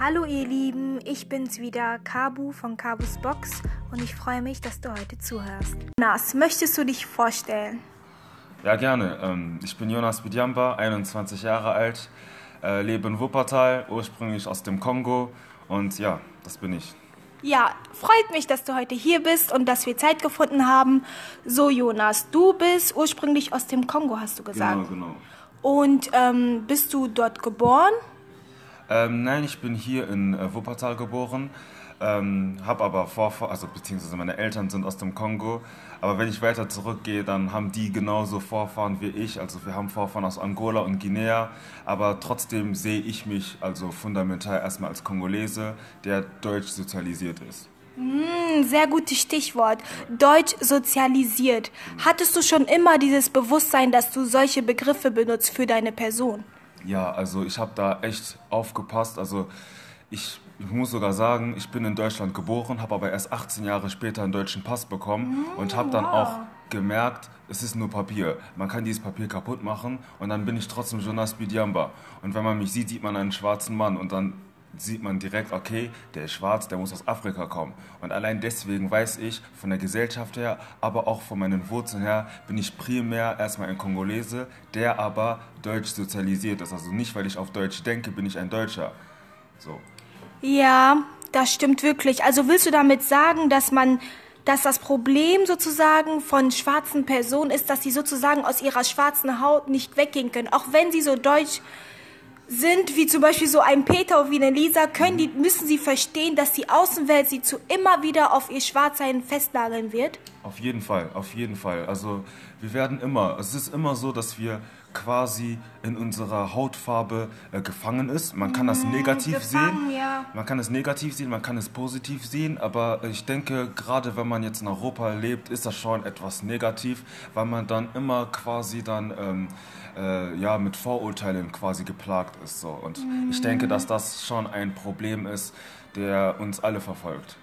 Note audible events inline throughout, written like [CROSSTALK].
Hallo ihr Lieben, ich bin's wieder, Kabu von Kabus Box und ich freue mich, dass du heute zuhörst. Nas, möchtest du dich vorstellen? Ja, gerne. Ähm, ich bin Jonas Bidiamba, 21 Jahre alt, äh, lebe in Wuppertal, ursprünglich aus dem Kongo und ja, das bin ich. Ja, freut mich, dass du heute hier bist und dass wir Zeit gefunden haben. So, Jonas, du bist ursprünglich aus dem Kongo, hast du gesagt. Genau, genau. Und ähm, bist du dort geboren? Ähm, nein, ich bin hier in äh, Wuppertal geboren, ähm, habe aber Vorfahren, also beziehungsweise meine Eltern sind aus dem Kongo. Aber wenn ich weiter zurückgehe, dann haben die genauso Vorfahren wie ich. Also wir haben Vorfahren aus Angola und Guinea. Aber trotzdem sehe ich mich also fundamental erstmal als Kongolese, der deutsch sozialisiert ist. Mm, sehr gutes Stichwort. Deutsch sozialisiert. Hattest du schon immer dieses Bewusstsein, dass du solche Begriffe benutzt für deine Person? Ja, also ich habe da echt aufgepasst. Also ich, ich, muss sogar sagen, ich bin in Deutschland geboren, habe aber erst 18 Jahre später einen deutschen Pass bekommen mm, und habe dann wow. auch gemerkt, es ist nur Papier. Man kann dieses Papier kaputt machen und dann bin ich trotzdem Jonas Bidiamba. Und wenn man mich sieht, sieht man einen schwarzen Mann und dann sieht man direkt, okay, der ist schwarz, der muss aus Afrika kommen. Und allein deswegen weiß ich, von der Gesellschaft her, aber auch von meinen Wurzeln her, bin ich primär erstmal ein Kongolese, der aber deutsch sozialisiert ist. Also nicht, weil ich auf Deutsch denke, bin ich ein Deutscher. So. Ja, das stimmt wirklich. Also willst du damit sagen, dass man dass das Problem sozusagen von schwarzen Personen ist, dass sie sozusagen aus ihrer schwarzen Haut nicht weggehen können, auch wenn sie so deutsch sind, wie zum Beispiel so ein Peter oder wie eine Lisa, können die, müssen sie verstehen, dass die Außenwelt sie zu immer wieder auf ihr Schwarzsein festnageln wird? Auf jeden Fall, auf jeden Fall. Also wir werden immer, es ist immer so, dass wir quasi in unserer Hautfarbe äh, gefangen ist. Man kann das mhm, negativ gefangen, sehen. Ja. Man kann es negativ sehen, man kann es positiv sehen, aber ich denke, gerade wenn man jetzt in Europa lebt, ist das schon etwas negativ, weil man dann immer quasi dann ähm, äh, ja, mit Vorurteilen quasi geplagt ist. So. Und mhm. ich denke, dass das schon ein Problem ist, der uns alle verfolgt.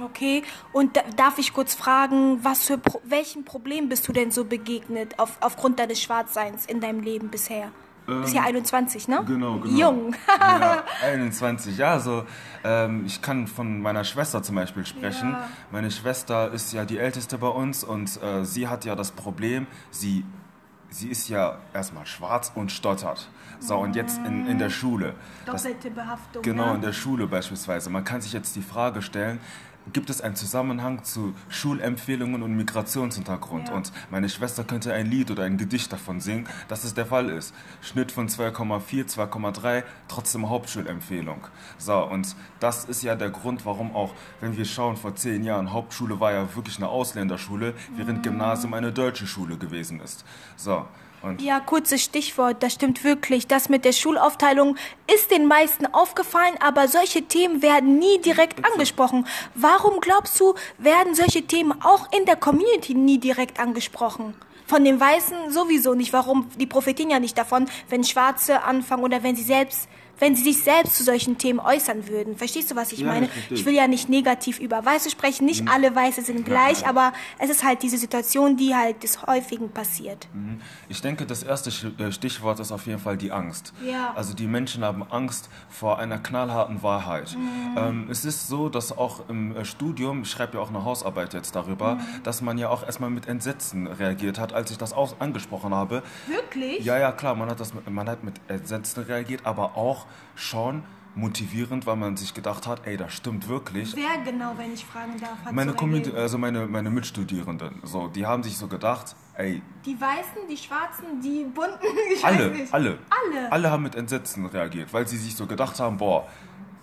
Okay, und darf ich kurz fragen, was für Pro welchen Problem bist du denn so begegnet auf, aufgrund deines Schwarzseins in deinem Leben bisher? Ähm, Bist ja 21, ne? Genau, genau. Jung. ja, 21, ja, also ähm, ich kann von meiner Schwester zum Beispiel sprechen. Ja. Meine Schwester ist ja die älteste bei uns und äh, sie hat ja das Problem, sie sie ist ja erstmal schwarz und stottert. So, und jetzt in, in der Schule. Doppelte Behaftung. Genau, ja. in der Schule beispielsweise. Man kann sich jetzt die Frage stellen, gibt es einen Zusammenhang zu Schulempfehlungen und Migrationshintergrund. Ja. Und meine Schwester könnte ein Lied oder ein Gedicht davon singen, dass es der Fall ist. Schnitt von 2,4, 2,3, trotzdem Hauptschulempfehlung. So, und das ist ja der Grund, warum auch, wenn wir schauen, vor zehn Jahren, Hauptschule war ja wirklich eine Ausländerschule, während mhm. Gymnasium eine deutsche Schule gewesen ist. So, und ja, kurzes Stichwort, das stimmt wirklich. Das mit der Schulaufteilung ist den meisten aufgefallen, aber solche Themen werden nie direkt angesprochen. Warum glaubst du, werden solche Themen auch in der Community nie direkt angesprochen? Von den Weißen sowieso nicht. Warum? Die profitieren ja nicht davon, wenn Schwarze anfangen oder wenn sie selbst wenn sie sich selbst zu solchen Themen äußern würden. Verstehst du, was ich ja, meine? Ich will ja nicht negativ über Weiße sprechen. Nicht mhm. alle Weiße sind gleich, ja, aber es ist halt diese Situation, die halt des Häufigen passiert. Mhm. Ich denke, das erste äh, Stichwort ist auf jeden Fall die Angst. Ja. Also die Menschen haben Angst vor einer knallharten Wahrheit. Mhm. Ähm, es ist so, dass auch im äh, Studium, ich schreibe ja auch eine Hausarbeit jetzt darüber, mhm. dass man ja auch erstmal mit Entsetzen reagiert hat, als ich das auch angesprochen habe. Wirklich? Ja, ja, klar, man hat, das man hat mit Entsetzen reagiert, aber auch schon motivierend, weil man sich gedacht hat, ey, das stimmt wirklich. Wer genau, wenn ich fragen darf, hat meine so also meine, meine Mitstudierenden, so, die haben sich so gedacht, ey. Die Weißen, die Schwarzen, die Bunten, [LAUGHS] ich alle, weiß nicht. alle, alle, alle haben mit Entsetzen reagiert, weil sie sich so gedacht haben, boah,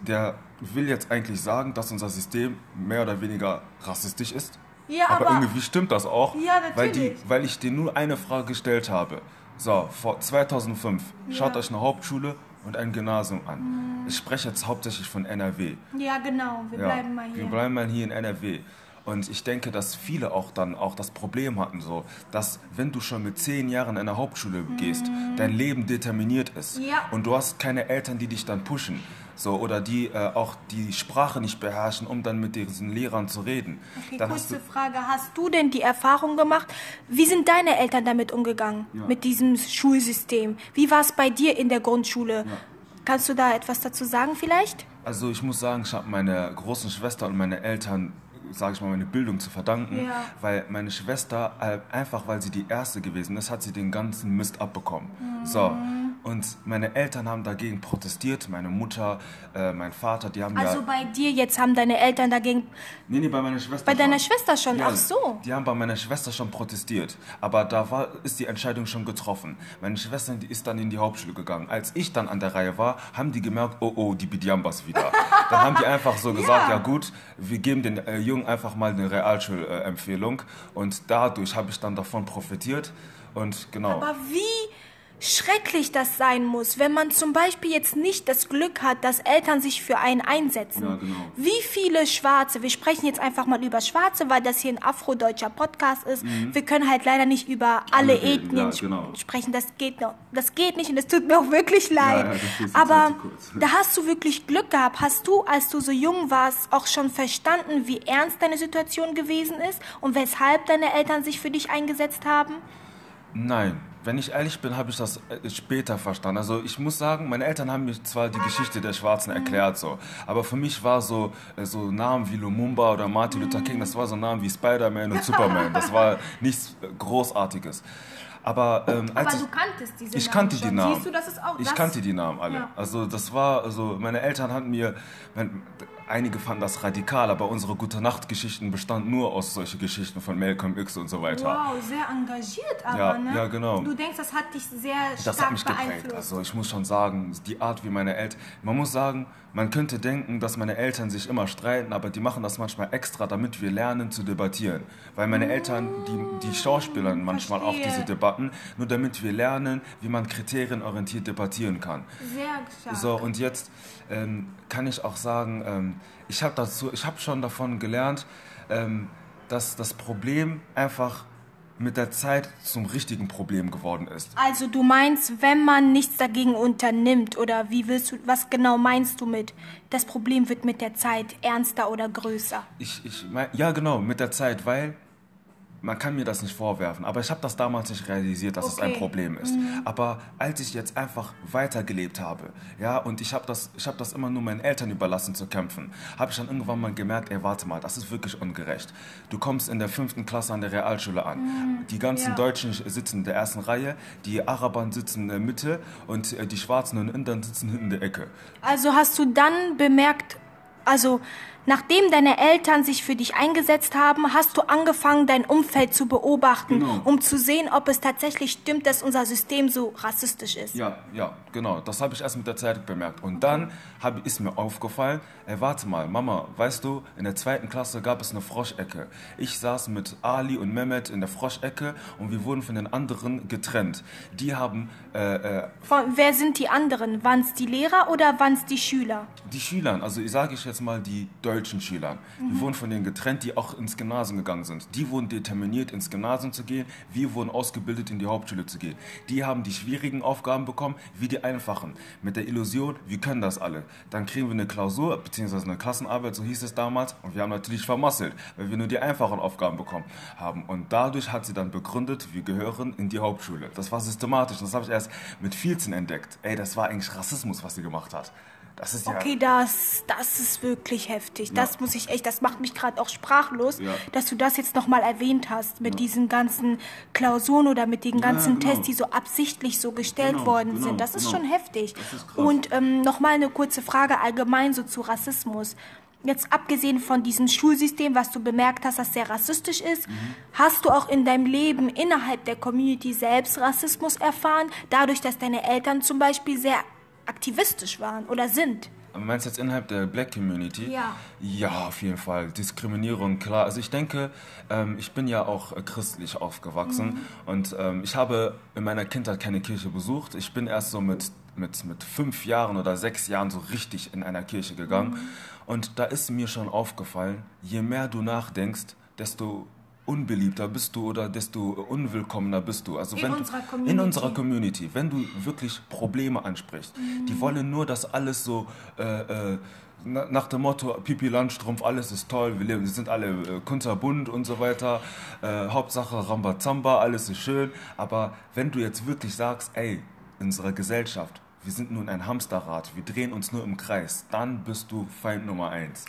der will jetzt eigentlich sagen, dass unser System mehr oder weniger rassistisch ist. Ja, aber, aber irgendwie stimmt das auch, ja, natürlich. weil, die, weil ich dir nur eine Frage gestellt habe. So, vor 2005, ja. schaut euch eine Hauptschule und ein Gymnasium an. Mhm. Ich spreche jetzt hauptsächlich von NRW. Ja, genau. Wir ja, bleiben mal hier. Wir bleiben mal hier in NRW. Und ich denke, dass viele auch dann auch das Problem hatten, so, dass wenn du schon mit zehn Jahren in einer Hauptschule gehst, mhm. dein Leben determiniert ist. Ja. Und du hast keine Eltern, die dich dann pushen. So, oder die äh, auch die Sprache nicht beherrschen, um dann mit diesen Lehrern zu reden. Okay, dann kurze Frage. Hast du denn die Erfahrung gemacht? Wie sind deine Eltern damit umgegangen? Ja. Mit diesem Schulsystem? Wie war es bei dir in der Grundschule? Ja. Kannst du da etwas dazu sagen vielleicht? Also ich muss sagen, ich habe meine großen Schwester und meine Eltern sage ich mal, meine Bildung zu verdanken, Ja. weil meine Schwester, äh, einfach weil sie die Erste gewesen ist, hat sie den ganzen Mist abbekommen. So, und meine Eltern haben dagegen protestiert, meine Mutter, äh, mein Vater, die haben Also ja... bei dir jetzt haben deine Eltern dagegen. Nee, nee, bei meiner Schwester Bei deiner schon. Schwester schon? Ja, Ach so. Die haben bei meiner Schwester schon protestiert. Aber da war, ist die Entscheidung schon getroffen. Meine Schwester die ist dann in die Hauptschule gegangen. Als ich dann an der Reihe war, haben die gemerkt, oh oh, die Bidiambas wieder. [LAUGHS] dann haben die einfach so gesagt, ja gut, wir geben den äh, Jungen einfach mal eine Realschulempfehlung. und dadurch habe ich dann davon profitiert. Und genau. Aber wie schrecklich das sein muss, wenn man zum Beispiel jetzt nicht das Glück hat, dass Eltern sich für einen einsetzen. Ja, genau. Wie viele Schwarze, wir sprechen jetzt einfach mal über Schwarze, weil das hier ein afrodeutscher Podcast ist. Wir können halt leider nicht über alle, Mhm. Alle Ethnien ja, genau. sp- sprechen. Das geht. Das geht nicht und es tut mir auch wirklich leid. ja, Aber halt da hast du wirklich Glück gehabt. Hast du, als du so jung warst, auch schon verstanden, wie ernst deine Situation gewesen ist und weshalb deine Eltern sich für dich eingesetzt haben? Nein, wenn ich ehrlich bin, habe ich das äh, später verstanden. Also ich muss sagen, meine Eltern haben mir zwar die Geschichte der Schwarzen erklärt, so, aber für mich war so, äh, so Namen wie Lumumba oder Martin Luther King, das war so Namen wie Spider-Man und Superman. Das war [LAUGHS] nichts äh, Großartiges. Aber, ähm, als Aber ich, du kanntest diese ich Namen kannte schon. die Namen. Siehst du, das ist auch ich das. kannte die Namen alle. Ja. Also das war, also meine Eltern hatten mir, mein, einige fanden das radikal, aber unsere Gute Nacht Geschichten bestanden nur aus solchen Geschichten von Malcolm X und so weiter. Wow, sehr engagiert aber, Ja, ne? ja, genau. Du denkst, das hat dich sehr Das stark hat mich geprägt. beeinflusst. Also ich muss schon sagen, die Art, wie meine Eltern. Man muss sagen, man könnte denken, dass meine Eltern sich immer streiten, aber die machen das manchmal extra, damit wir lernen zu debattieren. Weil meine Eltern, die, die schauspielern manchmal auch verstehe. diese Debatten, nur damit wir lernen, wie man kriterienorientiert debattieren kann. Sehr stark. So, und jetzt ähm, kann ich auch sagen, ähm, ich habe dazu, ich habe schon davon gelernt, ähm, dass das Problem einfach mit der Zeit zum richtigen Problem geworden ist. Also du meinst, wenn man nichts dagegen unternimmt oder wie willst du, was genau meinst du mit, das Problem wird mit der Zeit ernster oder größer? Ich, ich mein, ja, genau, mit der Zeit, weil man kann mir das nicht vorwerfen, aber ich habe das damals nicht realisiert, dass es ein Okay. Problem ist. Aber als ich jetzt einfach weitergelebt habe, ja, und ich habe das, ich habe das immer nur meinen Eltern überlassen zu kämpfen, habe ich dann irgendwann mal gemerkt, ey, warte mal, das ist wirklich ungerecht. Du kommst in der fünften Klasse an der Realschule an. Die ganzen Ja. Deutschen sitzen in der ersten Reihe, die Arabern sitzen in der Mitte und äh, die Schwarzen und Indern sitzen hinten in der Ecke. Also hast du dann bemerkt, also nachdem deine Eltern sich für dich eingesetzt haben, hast du angefangen, dein Umfeld zu beobachten, Genau. um zu sehen, ob es tatsächlich stimmt, dass unser System so rassistisch ist. Ja, ja, genau. Das habe ich erst mit der Zeit bemerkt. Und dann hab, ist mir aufgefallen, ey, warte mal, Mama, weißt du, in der zweiten Klasse gab es eine Froschecke. Ich saß mit Ali und Mehmet in der Froschecke und wir wurden von den anderen getrennt. Die haben, äh, äh, Von, wer sind die anderen? Waren es die Lehrer oder waren es die Schüler? die Schülern, also sage ich jetzt mal die deutschen Schülern, wir wurden von denen getrennt, die auch ins Gymnasium gegangen sind. Die wurden determiniert, ins Gymnasium zu gehen, wir wurden ausgebildet, in die Hauptschule zu gehen. Die haben die schwierigen Aufgaben bekommen, wie die einfachen. Mit der Illusion, wir können das alle. Dann kriegen wir eine Klausur, beziehungsweise eine Klassenarbeit, so hieß es damals, und wir haben natürlich vermasselt, weil wir nur die einfachen Aufgaben bekommen haben. Und dadurch hat sie dann begründet, wir gehören in die Hauptschule. Das war systematisch, das habe ich erst mit 14 entdeckt. Ey, das war eigentlich Rassismus, was sie gemacht hat. Das ist ja... Okay, das, das ist wirklich heftig. Das muss ich echt, das macht mich gerade auch sprachlos, Ja. dass du das jetzt nochmal erwähnt hast mit diesen ganzen Klausuren oder mit den ganzen genau. Tests, die so absichtlich so gestellt Genau, worden genau, sind. Das ist genau. schon heftig. Ist. Und ähm, nochmal eine kurze Frage allgemein so zu Rassismus. Jetzt abgesehen von diesem Schulsystem, was du bemerkt hast, das sehr rassistisch ist, Mhm. hast du auch in deinem Leben innerhalb der Community selbst Rassismus erfahren, dadurch, dass deine Eltern zum Beispiel sehr aktivistisch waren oder sind? Aber Meinst du jetzt innerhalb der Black Community? Ja. Ja, auf jeden Fall. Diskriminierung, klar. Also ich denke, ähm, ich bin ja auch äh, christlich aufgewachsen und ähm, ich habe in meiner Kindheit keine Kirche besucht. Ich bin erst so mit, mit, mit fünf Jahren oder sechs Jahren so richtig in einer Kirche gegangen. Und da ist mir schon aufgefallen, je mehr du nachdenkst, desto unbeliebter bist du oder desto unwillkommener bist du. Also In wenn unserer du, in Community. unserer Community, wenn du wirklich Probleme ansprichst, die wollen nur, dass alles so äh, äh, na- nach dem Motto Pipi Landstrumpf, alles ist toll, wir, leben, wir sind alle äh, kunterbunt und so weiter, äh, Hauptsache Rambazamba, alles ist schön, aber wenn du jetzt wirklich sagst, ey, in unserer Gesellschaft wir sind nun ein Hamsterrad, wir drehen uns nur im Kreis, dann bist du Feind Nummer eins.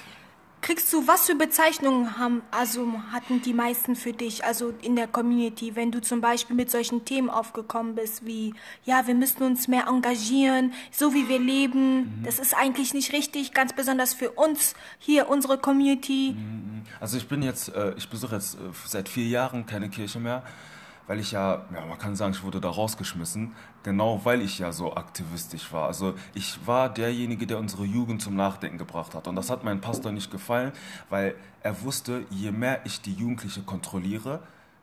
Kriegst du, was für Bezeichnungen haben, also hatten die meisten für dich, also in der Community, wenn du zum Beispiel mit solchen Themen aufgekommen bist, wie, ja, wir müssen uns mehr engagieren, so wie wir leben, mhm. das ist eigentlich nicht richtig, ganz besonders für uns hier, unsere Community. Mhm. Also ich bin jetzt, äh, ich besuche jetzt äh, seit vier Jahren keine Kirche mehr weil ich ja, ja, man kann sagen, ich wurde da rausgeschmissen, genau weil ich ja so aktivistisch war. Also ich war derjenige, der unsere Jugend zum Nachdenken gebracht hat. Und das hat meinem Pastor nicht gefallen, weil er wusste, je mehr ich die Jugendliche kontrolliere,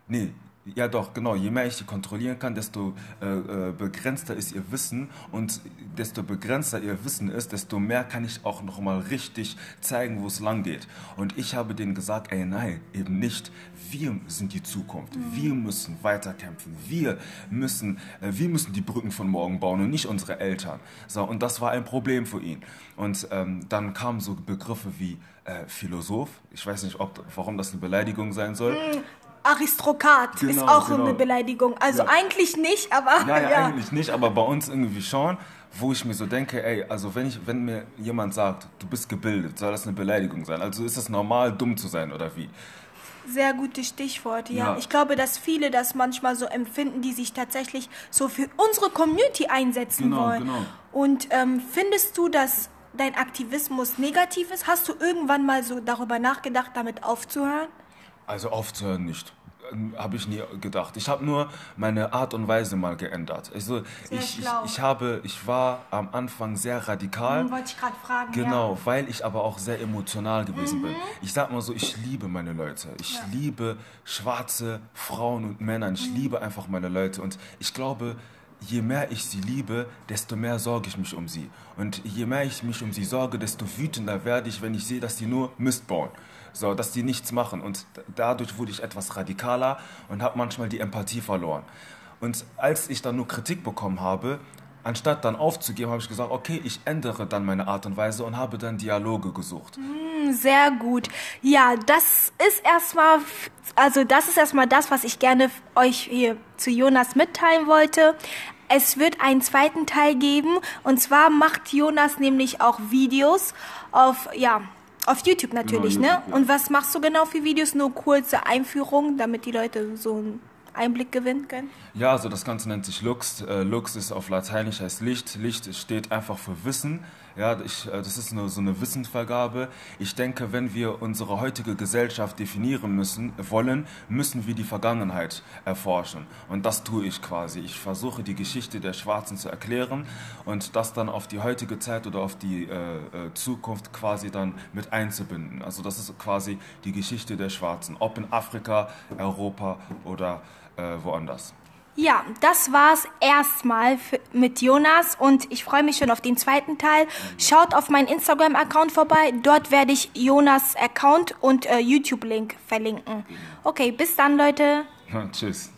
nee, ja, doch, genau. Je mehr ich die kontrollieren kann, desto äh, äh, begrenzter ist ihr Wissen und desto begrenzter ihr Wissen ist, desto mehr kann ich auch noch mal richtig zeigen, wo es lang geht. Und ich habe denen gesagt, ey, nein, eben nicht. Wir sind die Zukunft. Mhm. Wir müssen weiterkämpfen. Wir müssen, äh, wir müssen die Brücken von morgen bauen und nicht unsere Eltern. So, und das war ein Problem für ihn. Und ähm, dann kamen so Begriffe wie äh, Philosoph. Ich weiß nicht, ob, warum das eine Beleidigung sein soll. Aristokrat genau, ist auch genau. eine Beleidigung. Also ja. eigentlich nicht, aber. Nein, [LAUGHS] ja. eigentlich nicht, aber bei uns irgendwie schon, wo ich mir so denke, ey, also wenn, ich, wenn mir jemand sagt, du bist gebildet, soll das eine Beleidigung sein? Also ist es normal, dumm zu sein oder wie? Sehr gutes Stichwort, ja. ja. Ich glaube, dass viele das manchmal so empfinden, die sich tatsächlich so für unsere Community einsetzen genau, wollen. Genau. Und ähm, findest du, dass dein Aktivismus negativ ist? Hast du irgendwann mal so darüber nachgedacht, damit aufzuhören? Also aufzuhören nicht. Ähm, habe ich nie gedacht. Ich habe nur meine Art und Weise mal geändert. Also ich, ich, ich, habe, ich war am Anfang sehr radikal. Hm, wollte ich gerade fragen. Genau, ja. weil ich aber auch sehr emotional gewesen mhm. bin. Ich sag mal so, ich liebe meine Leute. Ich ja. liebe schwarze Frauen und Männer. Ich mhm. liebe einfach meine Leute. Und ich glaube, je mehr ich sie liebe, desto mehr sorge ich mich um sie. Und je mehr ich mich um sie sorge, desto wütender werde ich, wenn ich sehe, dass sie nur Mist bauen so, dass die nichts machen. Und dadurch wurde ich etwas radikaler und habe manchmal die Empathie verloren. Und als ich dann nur Kritik bekommen habe, anstatt dann aufzugeben, habe ich gesagt, okay, ich ändere dann meine Art und Weise und habe dann Dialoge gesucht. Hm, sehr gut. Ja, das ist erstmal, also das ist erstmal das, was ich gerne euch hier zu Jonas mitteilen wollte. Es wird einen zweiten Teil geben und zwar macht Jonas nämlich auch Videos auf, ja, auf YouTube natürlich, genau, YouTube, ne? Ja. Und was machst du genau für Videos? Nur kurze Einführungen, damit die Leute so einen Einblick gewinnen können? Ja, also das Ganze nennt sich Lux. Äh, Lux ist auf Lateinisch heißt Licht. Licht steht einfach für Wissen. Ja, ich, äh, das ist eine, so eine Wissensvergabe. Ich denke, wenn wir unsere heutige Gesellschaft definieren müssen, wollen, müssen wir die Vergangenheit erforschen. Und das tue ich quasi. Ich versuche die Geschichte der Schwarzen zu erklären und das dann auf die heutige Zeit oder auf die äh, äh, Zukunft quasi dann mit einzubinden. Also das ist quasi die Geschichte der Schwarzen, ob in Afrika, Europa oder äh, woanders. Ja, das war's erstmal mit Jonas und ich freue mich schon auf den zweiten Teil. Schaut auf meinen Instagram-Account vorbei. Dort werde ich Jonas Account und äh, YouTube-Link verlinken. Okay, bis dann, Leute. [LAUGHS] Tschüss.